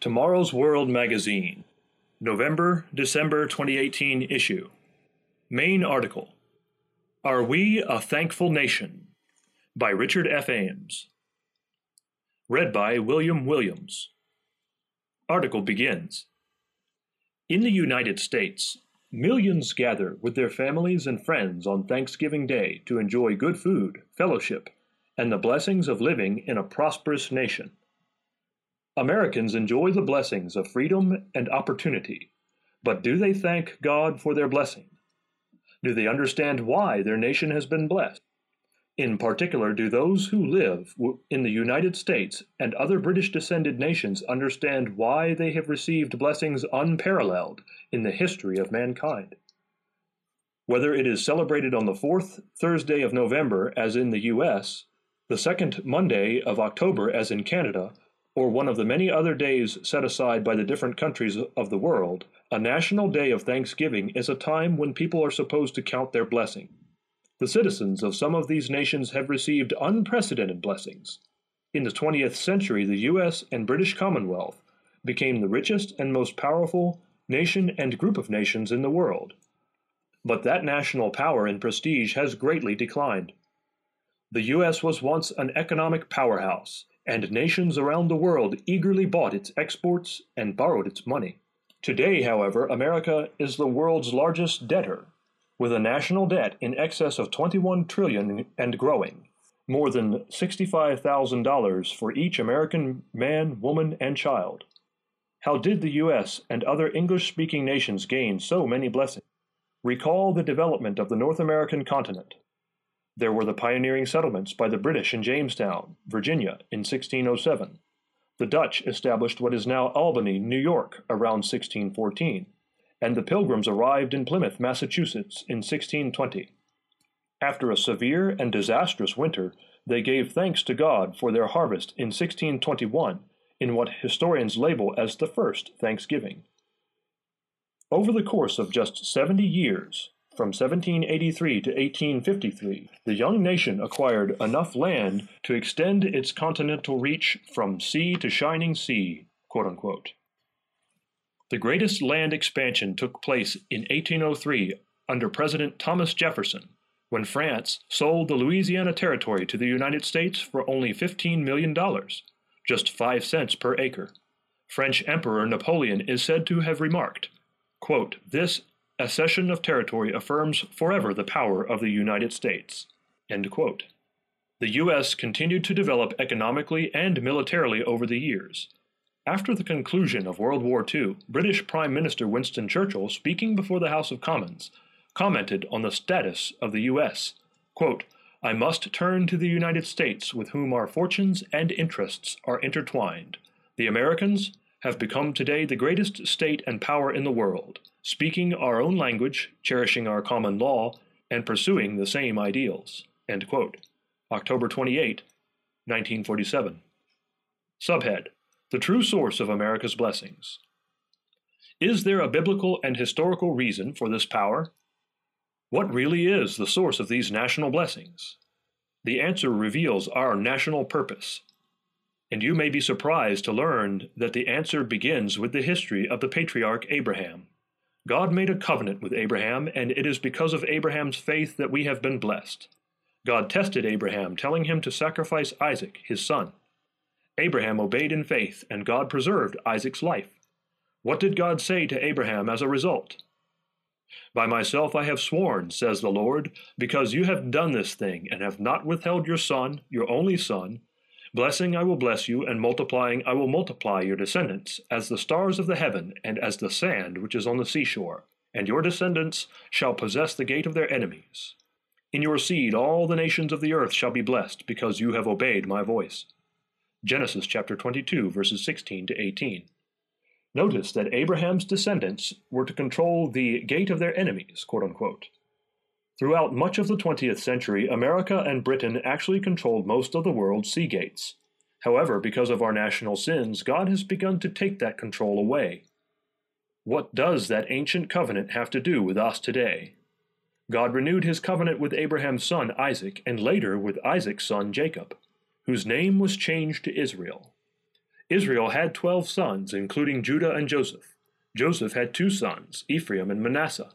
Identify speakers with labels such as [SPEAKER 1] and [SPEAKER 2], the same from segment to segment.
[SPEAKER 1] Tomorrow's World Magazine, November December 2018 issue. Main article Are We a Thankful Nation? by Richard F. Ames. Read by William Williams. Article begins In the United States, millions gather with their families and friends on Thanksgiving Day to enjoy good food, fellowship, and the blessings of living in a prosperous nation. Americans enjoy the blessings of freedom and opportunity, but do they thank God for their blessing? Do they understand why their nation has been blessed? In particular, do those who live in the United States and other British descended nations understand why they have received blessings unparalleled in the history of mankind? Whether it is celebrated on the fourth Thursday of November, as in the U.S., the second Monday of October, as in Canada, or one of the many other days set aside by the different countries of the world, a national day of thanksgiving is a time when people are supposed to count their blessing. The citizens of some of these nations have received unprecedented blessings. In the 20th century, the U.S. and British Commonwealth became the richest and most powerful nation and group of nations in the world. But that national power and prestige has greatly declined. The U.S. was once an economic powerhouse, and nations around the world eagerly bought its exports and borrowed its money. Today, however, America is the world's largest debtor, with a national debt in excess of 21 trillion and growing, more than $65,000 for each American man, woman, and child. How did the US and other English-speaking nations gain so many blessings? Recall the development of the North American continent. There were the pioneering settlements by the British in Jamestown, Virginia, in 1607. The Dutch established what is now Albany, New York, around 1614, and the Pilgrims arrived in Plymouth, Massachusetts, in 1620. After a severe and disastrous winter, they gave thanks to God for their harvest in 1621 in what historians label as the first Thanksgiving. Over the course of just 70 years, from 1783 to 1853, the young nation acquired enough land to extend its continental reach from sea to shining sea, The greatest land expansion took place in 1803 under President Thomas Jefferson, when France sold the Louisiana Territory to the United States for only $15 million, just 5 cents per acre. French Emperor Napoleon is said to have remarked, quote, This a cession of territory affirms forever the power of the United States. The U.S. continued to develop economically and militarily over the years. After the conclusion of World War II, British Prime Minister Winston Churchill, speaking before the House of Commons, commented on the status of the U.S. Quote, I must turn to the United States with whom our fortunes and interests are intertwined. The Americans have become today the greatest state and power in the world speaking our own language, cherishing our common law, and pursuing the same ideals. October 28, 1947. Subhead The True Source of America's Blessings. Is there a biblical and historical reason for this power? What really is the source of these national blessings? The answer reveals our national purpose. And you may be surprised to learn that the answer begins with the history of the patriarch Abraham. God made a covenant with Abraham, and it is because of Abraham's faith that we have been blessed. God tested Abraham, telling him to sacrifice Isaac, his son. Abraham obeyed in faith, and God preserved Isaac's life. What did God say to Abraham as a result? By myself I have sworn, says the Lord, because you have done this thing, and have not withheld your son, your only son, Blessing I will bless you, and multiplying I will multiply your descendants, as the stars of the heaven, and as the sand which is on the seashore. And your descendants shall possess the gate of their enemies. In your seed all the nations of the earth shall be blessed, because you have obeyed my voice. Genesis chapter 22, verses 16 to 18. Notice that Abraham's descendants were to control the gate of their enemies, quote unquote. Throughout much of the 20th century, America and Britain actually controlled most of the world's sea gates. However, because of our national sins, God has begun to take that control away. What does that ancient covenant have to do with us today? God renewed his covenant with Abraham's son Isaac and later with Isaac's son Jacob, whose name was changed to Israel. Israel had twelve sons, including Judah and Joseph. Joseph had two sons, Ephraim and Manasseh.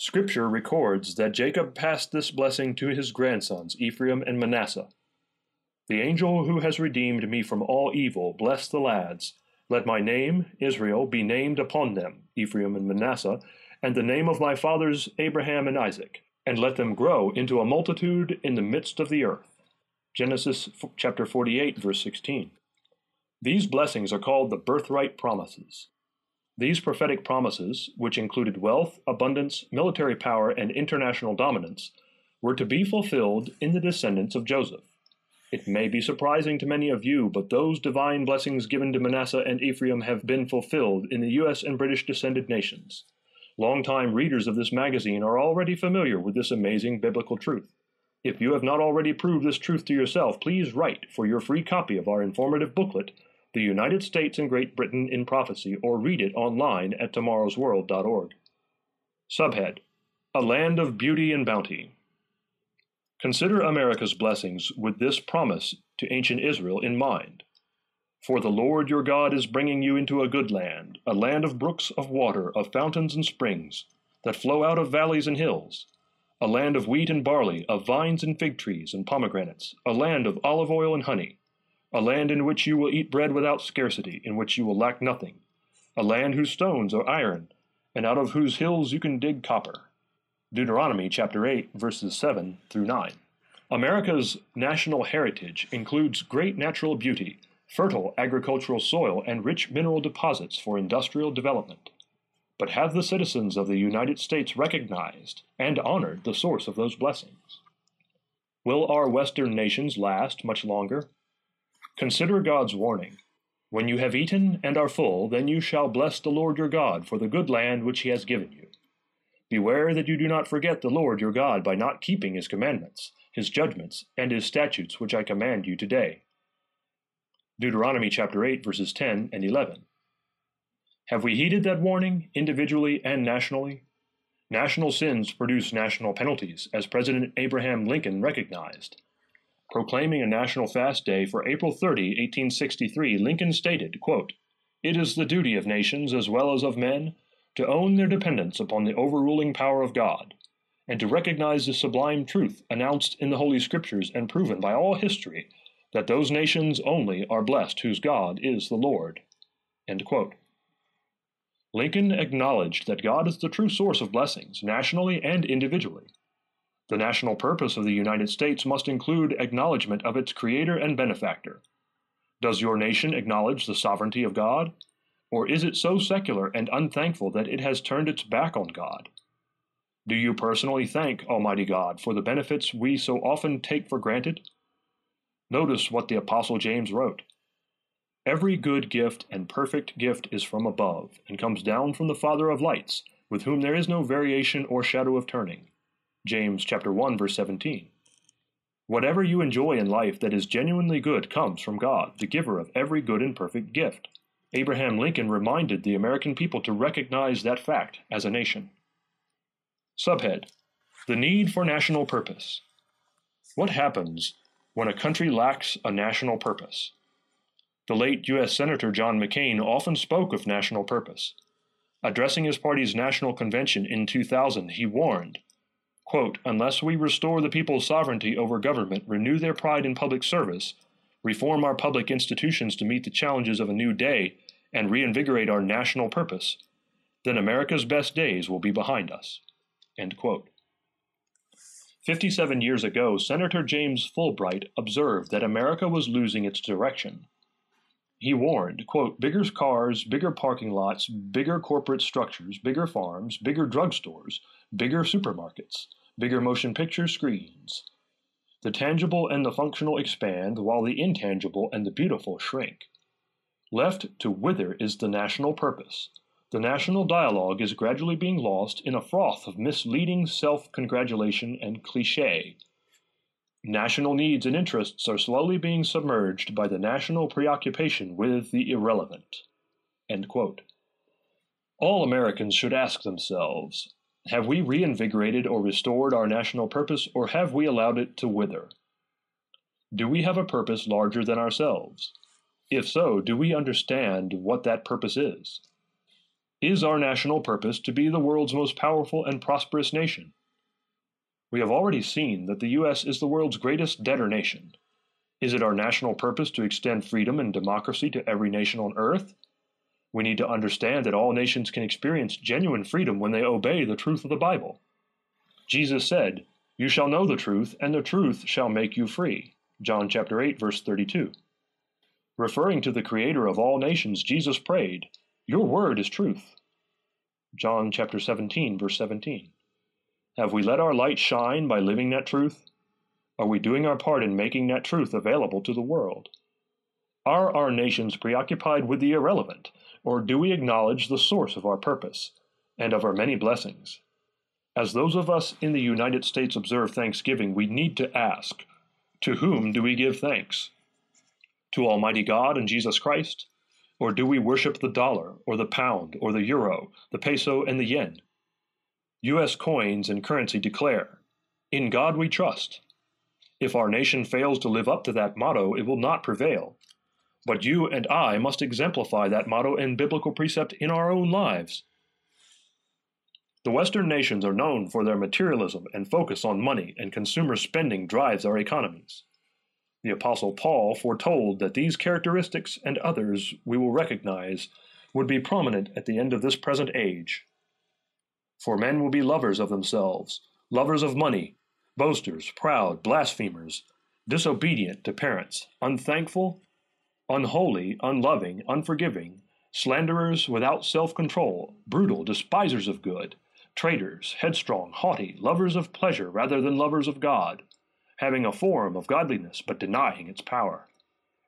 [SPEAKER 1] Scripture records that Jacob passed this blessing to his grandsons, Ephraim and Manasseh. The angel who has redeemed me from all evil, bless the lads. Let my name, Israel, be named upon them, Ephraim and Manasseh, and the name of my fathers, Abraham and Isaac, and let them grow into a multitude in the midst of the earth. Genesis chapter 48, verse 16. These blessings are called the birthright promises. These prophetic promises, which included wealth, abundance, military power, and international dominance, were to be fulfilled in the descendants of Joseph. It may be surprising to many of you, but those divine blessings given to Manasseh and Ephraim have been fulfilled in the U.S. and British descended nations. Longtime readers of this magazine are already familiar with this amazing biblical truth. If you have not already proved this truth to yourself, please write for your free copy of our informative booklet, The United States and Great Britain in Prophecy, or read it online at tomorrowsworld.org. Subhead A Land of Beauty and Bounty. Consider America's blessings with this promise to ancient Israel in mind. For the Lord your God is bringing you into a good land, a land of brooks of water, of fountains and springs, that flow out of valleys and hills, a land of wheat and barley, of vines and fig trees and pomegranates, a land of olive oil and honey, a land in which you will eat bread without scarcity, in which you will lack nothing, a land whose stones are iron, and out of whose hills you can dig copper Deuteronomy chapter 8, verses 7 through 9. America's national heritage includes great natural beauty, fertile agricultural soil, and rich mineral deposits for industrial development. But have the citizens of the United States recognized and honored the source of those blessings? Will our Western nations last much longer? Consider God's warning. When you have eaten and are full, then you shall bless the Lord your God for the good land which he has given you. Beware that you do not forget the Lord your God by not keeping his commandments, his judgments, and his statutes which I command you today. Deuteronomy chapter 8 verses 10 and 11. Have we heeded that warning, individually and nationally? National sins produce national penalties, as President Abraham Lincoln recognized. Proclaiming a national fast day for April 30, 1863, Lincoln stated, quote, It is the duty of nations as well as of men to own their dependence upon the overruling power of God, and to recognize the sublime truth announced in the Holy Scriptures and proven by all history that those nations only are blessed whose God is the Lord. Lincoln acknowledged that God is the true source of blessings, nationally and individually. The national purpose of the United States must include acknowledgement of its Creator and benefactor. Does your nation acknowledge the sovereignty of God? Or is it so secular and unthankful that it has turned its back on God? Do you personally thank Almighty God for the benefits we so often take for granted? Notice what the Apostle James wrote. Every good gift and perfect gift is from above, and comes down from the Father of lights, with whom there is no variation or shadow of turning. James chapter 1 verse 17. Whatever you enjoy in life that is genuinely good comes from God, the giver of every good and perfect gift. Abraham Lincoln reminded the American people to recognize that fact as a nation. Subhead The Need for National Purpose. What happens when a country lacks a national purpose? The late U.S. Senator John McCain often spoke of national purpose. Addressing his party's national convention in 2000, he warned, quote, Unless we restore the people's sovereignty over government, renew their pride in public service, reform our public institutions to meet the challenges of a new day, and reinvigorate our national purpose, then America's best days will be behind us. End quote. 57 years ago, Senator James Fulbright observed that America was losing its direction. He warned, quote, bigger cars, bigger parking lots, bigger corporate structures, bigger farms, bigger drugstores, bigger supermarkets, bigger motion picture screens, the tangible and the functional expand, while the intangible and the beautiful shrink. Left to wither is the national purpose. The national dialogue is gradually being lost in a froth of misleading self congratulation and cliche. National needs and interests are slowly being submerged by the national preoccupation with the irrelevant. All Americans should ask themselves have we reinvigorated or restored our national purpose, or have we allowed it to wither? Do we have a purpose larger than ourselves? If so, do we understand what that purpose is? Is our national purpose to be the world's most powerful and prosperous nation? We have already seen that the U.S. is the world's greatest debtor nation. Is it our national purpose to extend freedom and democracy to every nation on earth? We need to understand that all nations can experience genuine freedom when they obey the truth of the Bible. Jesus said, You shall know the truth, and the truth shall make you free. John chapter 8, verse 32. Referring to the Creator of all nations, Jesus prayed, Your word is truth. John chapter 17, verse 17. Have we let our light shine by living that truth? Are we doing our part in making that truth available to the world? Are our nations preoccupied with the irrelevant, or do we acknowledge the source of our purpose and of our many blessings? As those of us in the United States observe Thanksgiving, we need to ask To whom do we give thanks? To Almighty God and Jesus Christ? Or do we worship the dollar, or the pound, or the euro, the peso, and the yen? U.S. coins and currency declare In God we trust. If our nation fails to live up to that motto, it will not prevail. But you and I must exemplify that motto and biblical precept in our own lives. The Western nations are known for their materialism and focus on money, and consumer spending drives our economies. The Apostle Paul foretold that these characteristics and others we will recognize would be prominent at the end of this present age. For men will be lovers of themselves, lovers of money, boasters, proud, blasphemers, disobedient to parents, unthankful, unholy, unloving, unforgiving, slanderers without self control, brutal, despisers of good, traitors, headstrong, haughty, lovers of pleasure rather than lovers of God, having a form of godliness but denying its power.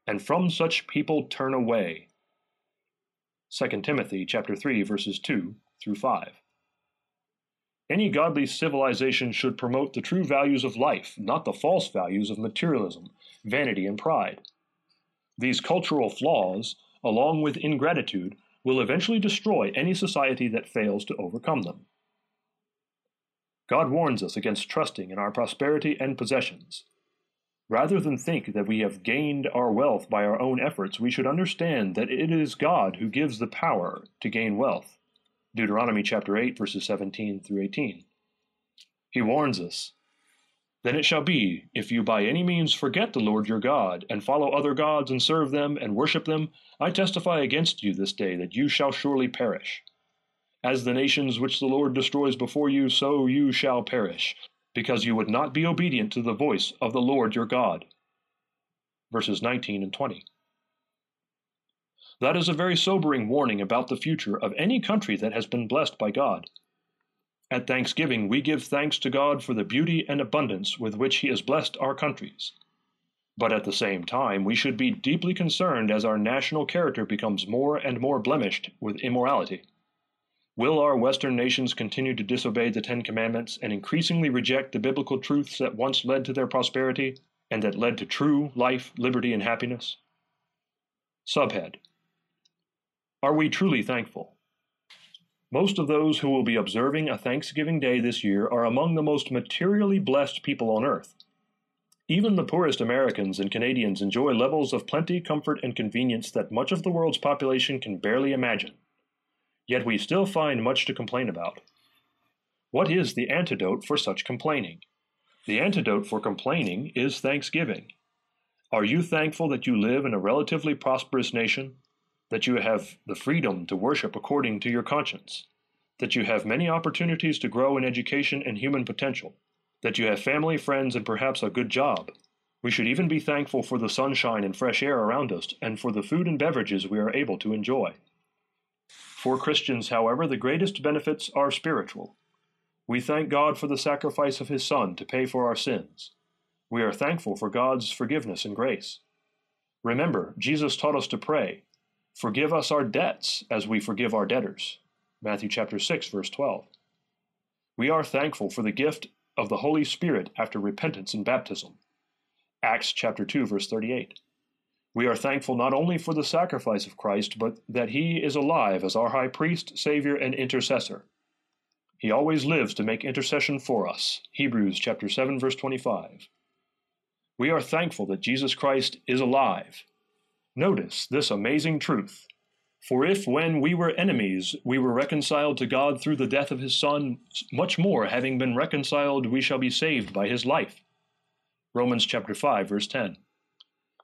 [SPEAKER 1] And from such people turn away. 2 Timothy chapter 3 verses 2 through 5. Any godly civilization should promote the true values of life, not the false values of materialism, vanity, and pride. These cultural flaws, along with ingratitude, will eventually destroy any society that fails to overcome them. God warns us against trusting in our prosperity and possessions. Rather than think that we have gained our wealth by our own efforts, we should understand that it is God who gives the power to gain wealth. Deuteronomy chapter 8 verses 17 through 18. He warns us, Then it shall be, if you by any means forget the Lord your God, and follow other gods and serve them and worship them, I testify against you this day that you shall surely perish. As the nations which the Lord destroys before you, so you shall perish, because you would not be obedient to the voice of the Lord your God. Verses 19 and 20. That is a very sobering warning about the future of any country that has been blessed by God. At Thanksgiving, we give thanks to God for the beauty and abundance with which He has blessed our countries. But at the same time, we should be deeply concerned as our national character becomes more and more blemished with immorality. Will our Western nations continue to disobey the Ten Commandments and increasingly reject the biblical truths that once led to their prosperity and that led to true life, liberty, and happiness? Subhead are we truly thankful? Most of those who will be observing a Thanksgiving Day this year are among the most materially blessed people on earth. Even the poorest Americans and Canadians enjoy levels of plenty, comfort, and convenience that much of the world's population can barely imagine. Yet we still find much to complain about. What is the antidote for such complaining? The antidote for complaining is thanksgiving. Are you thankful that you live in a relatively prosperous nation that you have the freedom to worship according to your conscience, that you have many opportunities to grow in education and human potential, that you have family, friends, and perhaps a good job. We should even be thankful for the sunshine and fresh air around us and for the food and beverages we are able to enjoy. For Christians, however, the greatest benefits are spiritual. We thank God for the sacrifice of His Son to pay for our sins. We are thankful for God's forgiveness and grace. Remember, Jesus taught us to pray, Forgive us our debts as we forgive our debtors. Matthew chapter 6 verse 12. We are thankful for the gift of the Holy Spirit after repentance and baptism. Acts chapter 2 verse 38. We are thankful not only for the sacrifice of Christ, but that he is alive as our high priest, savior, and intercessor. He always lives to make intercession for us. Hebrews chapter 7 verse 25. We are thankful that Jesus Christ is alive Notice this amazing truth. For if when we were enemies we were reconciled to God through the death of his Son, much more, having been reconciled, we shall be saved by his life. Romans chapter 5, verse 10.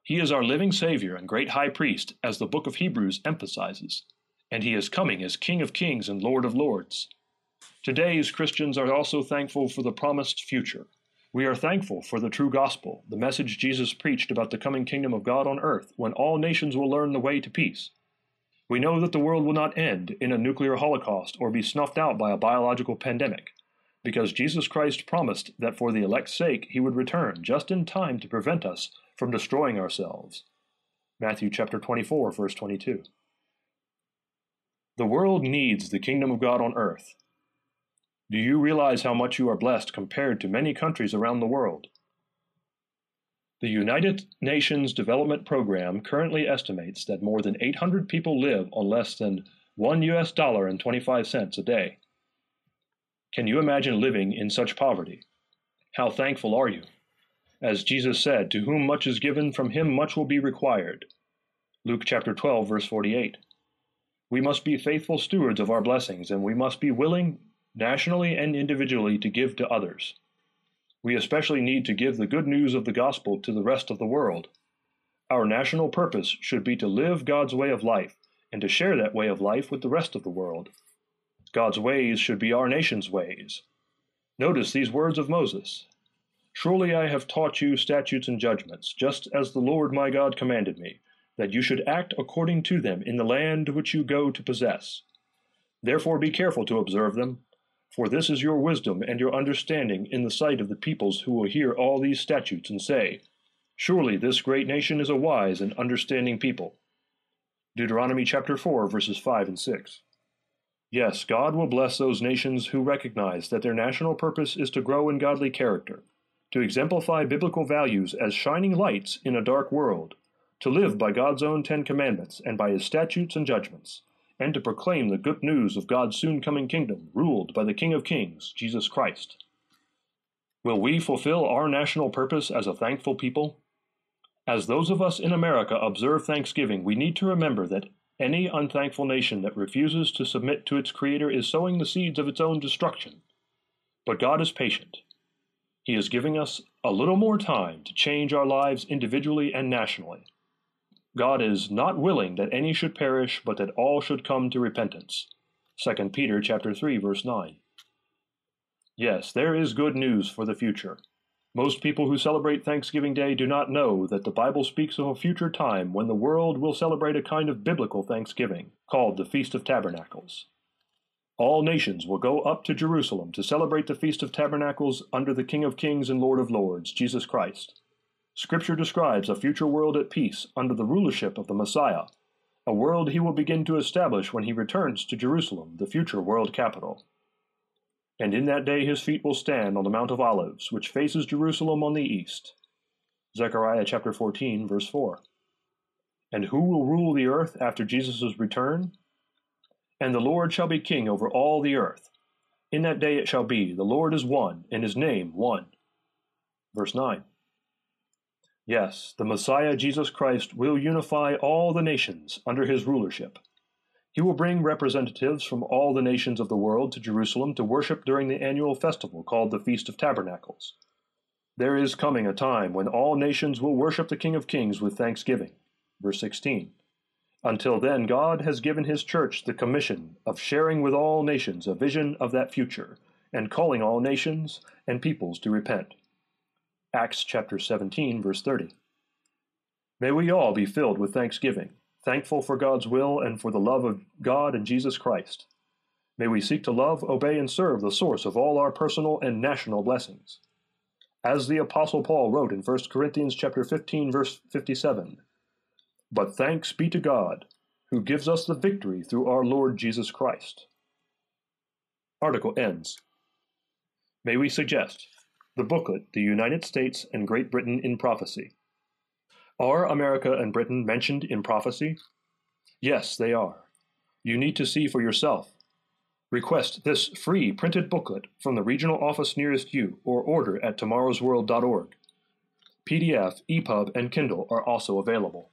[SPEAKER 1] He is our living Savior and great high priest, as the book of Hebrews emphasizes, and he is coming as King of kings and Lord of lords. Today's Christians are also thankful for the promised future. We are thankful for the true gospel, the message Jesus preached about the coming kingdom of God on earth, when all nations will learn the way to peace. We know that the world will not end in a nuclear holocaust or be snuffed out by a biological pandemic, because Jesus Christ promised that for the elect's sake he would return just in time to prevent us from destroying ourselves. Matthew chapter 24 verse 22. The world needs the kingdom of God on earth. Do you realize how much you are blessed compared to many countries around the world? The United Nations Development Program currently estimates that more than 800 people live on less than 1 US dollar and 25 cents a day. Can you imagine living in such poverty? How thankful are you? As Jesus said, To whom much is given, from him much will be required. Luke chapter 12, verse 48. We must be faithful stewards of our blessings, and we must be willing, nationally and individually, to give to others. We especially need to give the good news of the gospel to the rest of the world. Our national purpose should be to live God's way of life and to share that way of life with the rest of the world. God's ways should be our nation's ways. Notice these words of Moses Surely I have taught you statutes and judgments, just as the Lord my God commanded me, that you should act according to them in the land which you go to possess. Therefore be careful to observe them, for this is your wisdom and your understanding in the sight of the peoples who will hear all these statutes and say, Surely this great nation is a wise and understanding people. Deuteronomy chapter 4, verses 5 and 6. Yes, God will bless those nations who recognize that their national purpose is to grow in godly character to exemplify biblical values as shining lights in a dark world, to live by God's own Ten Commandments and by His statutes and judgments, and to proclaim the good news of God's soon coming kingdom, ruled by the King of Kings, Jesus Christ. Will we fulfill our national purpose as a thankful people? As those of us in America observe Thanksgiving, we need to remember that any unthankful nation that refuses to submit to its Creator is sowing the seeds of its own destruction. But God is patient he is giving us a little more time to change our lives individually and nationally. God is not willing that any should perish, but that all should come to repentance. 2 Peter chapter 3 verse 9. Yes, there is good news for the future. Most people who celebrate Thanksgiving Day do not know that the Bible speaks of a future time when the world will celebrate a kind of biblical Thanksgiving called the Feast of Tabernacles. All nations will go up to Jerusalem to celebrate the Feast of Tabernacles under the King of Kings and Lord of Lords, Jesus Christ. Scripture describes a future world at peace under the rulership of the Messiah, a world he will begin to establish when he returns to Jerusalem, the future world capital. And in that day his feet will stand on the Mount of Olives, which faces Jerusalem on the east. Zechariah chapter 14, verse 4. And who will rule the earth after Jesus' return? And the Lord shall be king over all the earth. In that day it shall be, the Lord is one, and his name one. Verse 9. Yes, the Messiah Jesus Christ will unify all the nations under his rulership. He will bring representatives from all the nations of the world to Jerusalem to worship during the annual festival called the Feast of Tabernacles. There is coming a time when all nations will worship the King of Kings with thanksgiving. Verse 16. Until then, God has given His church the commission of sharing with all nations a vision of that future and calling all nations and peoples to repent. Acts chapter 17, verse 30. May we all be filled with thanksgiving, thankful for God's will and for the love of God and Jesus Christ. May we seek to love, obey, and serve the source of all our personal and national blessings. As the apostle Paul wrote in 1 Corinthians chapter 15 verse 57, but thanks be to God, who gives us the victory through our Lord Jesus Christ. Article ends. May we suggest the booklet, The United States and Great Britain in Prophecy. Are America and Britain mentioned in prophecy? Yes, they are. You need to see for yourself. Request this free printed booklet from the regional office nearest you or order at tomorrowsworld.org. PDF, EPUB, and Kindle are also available.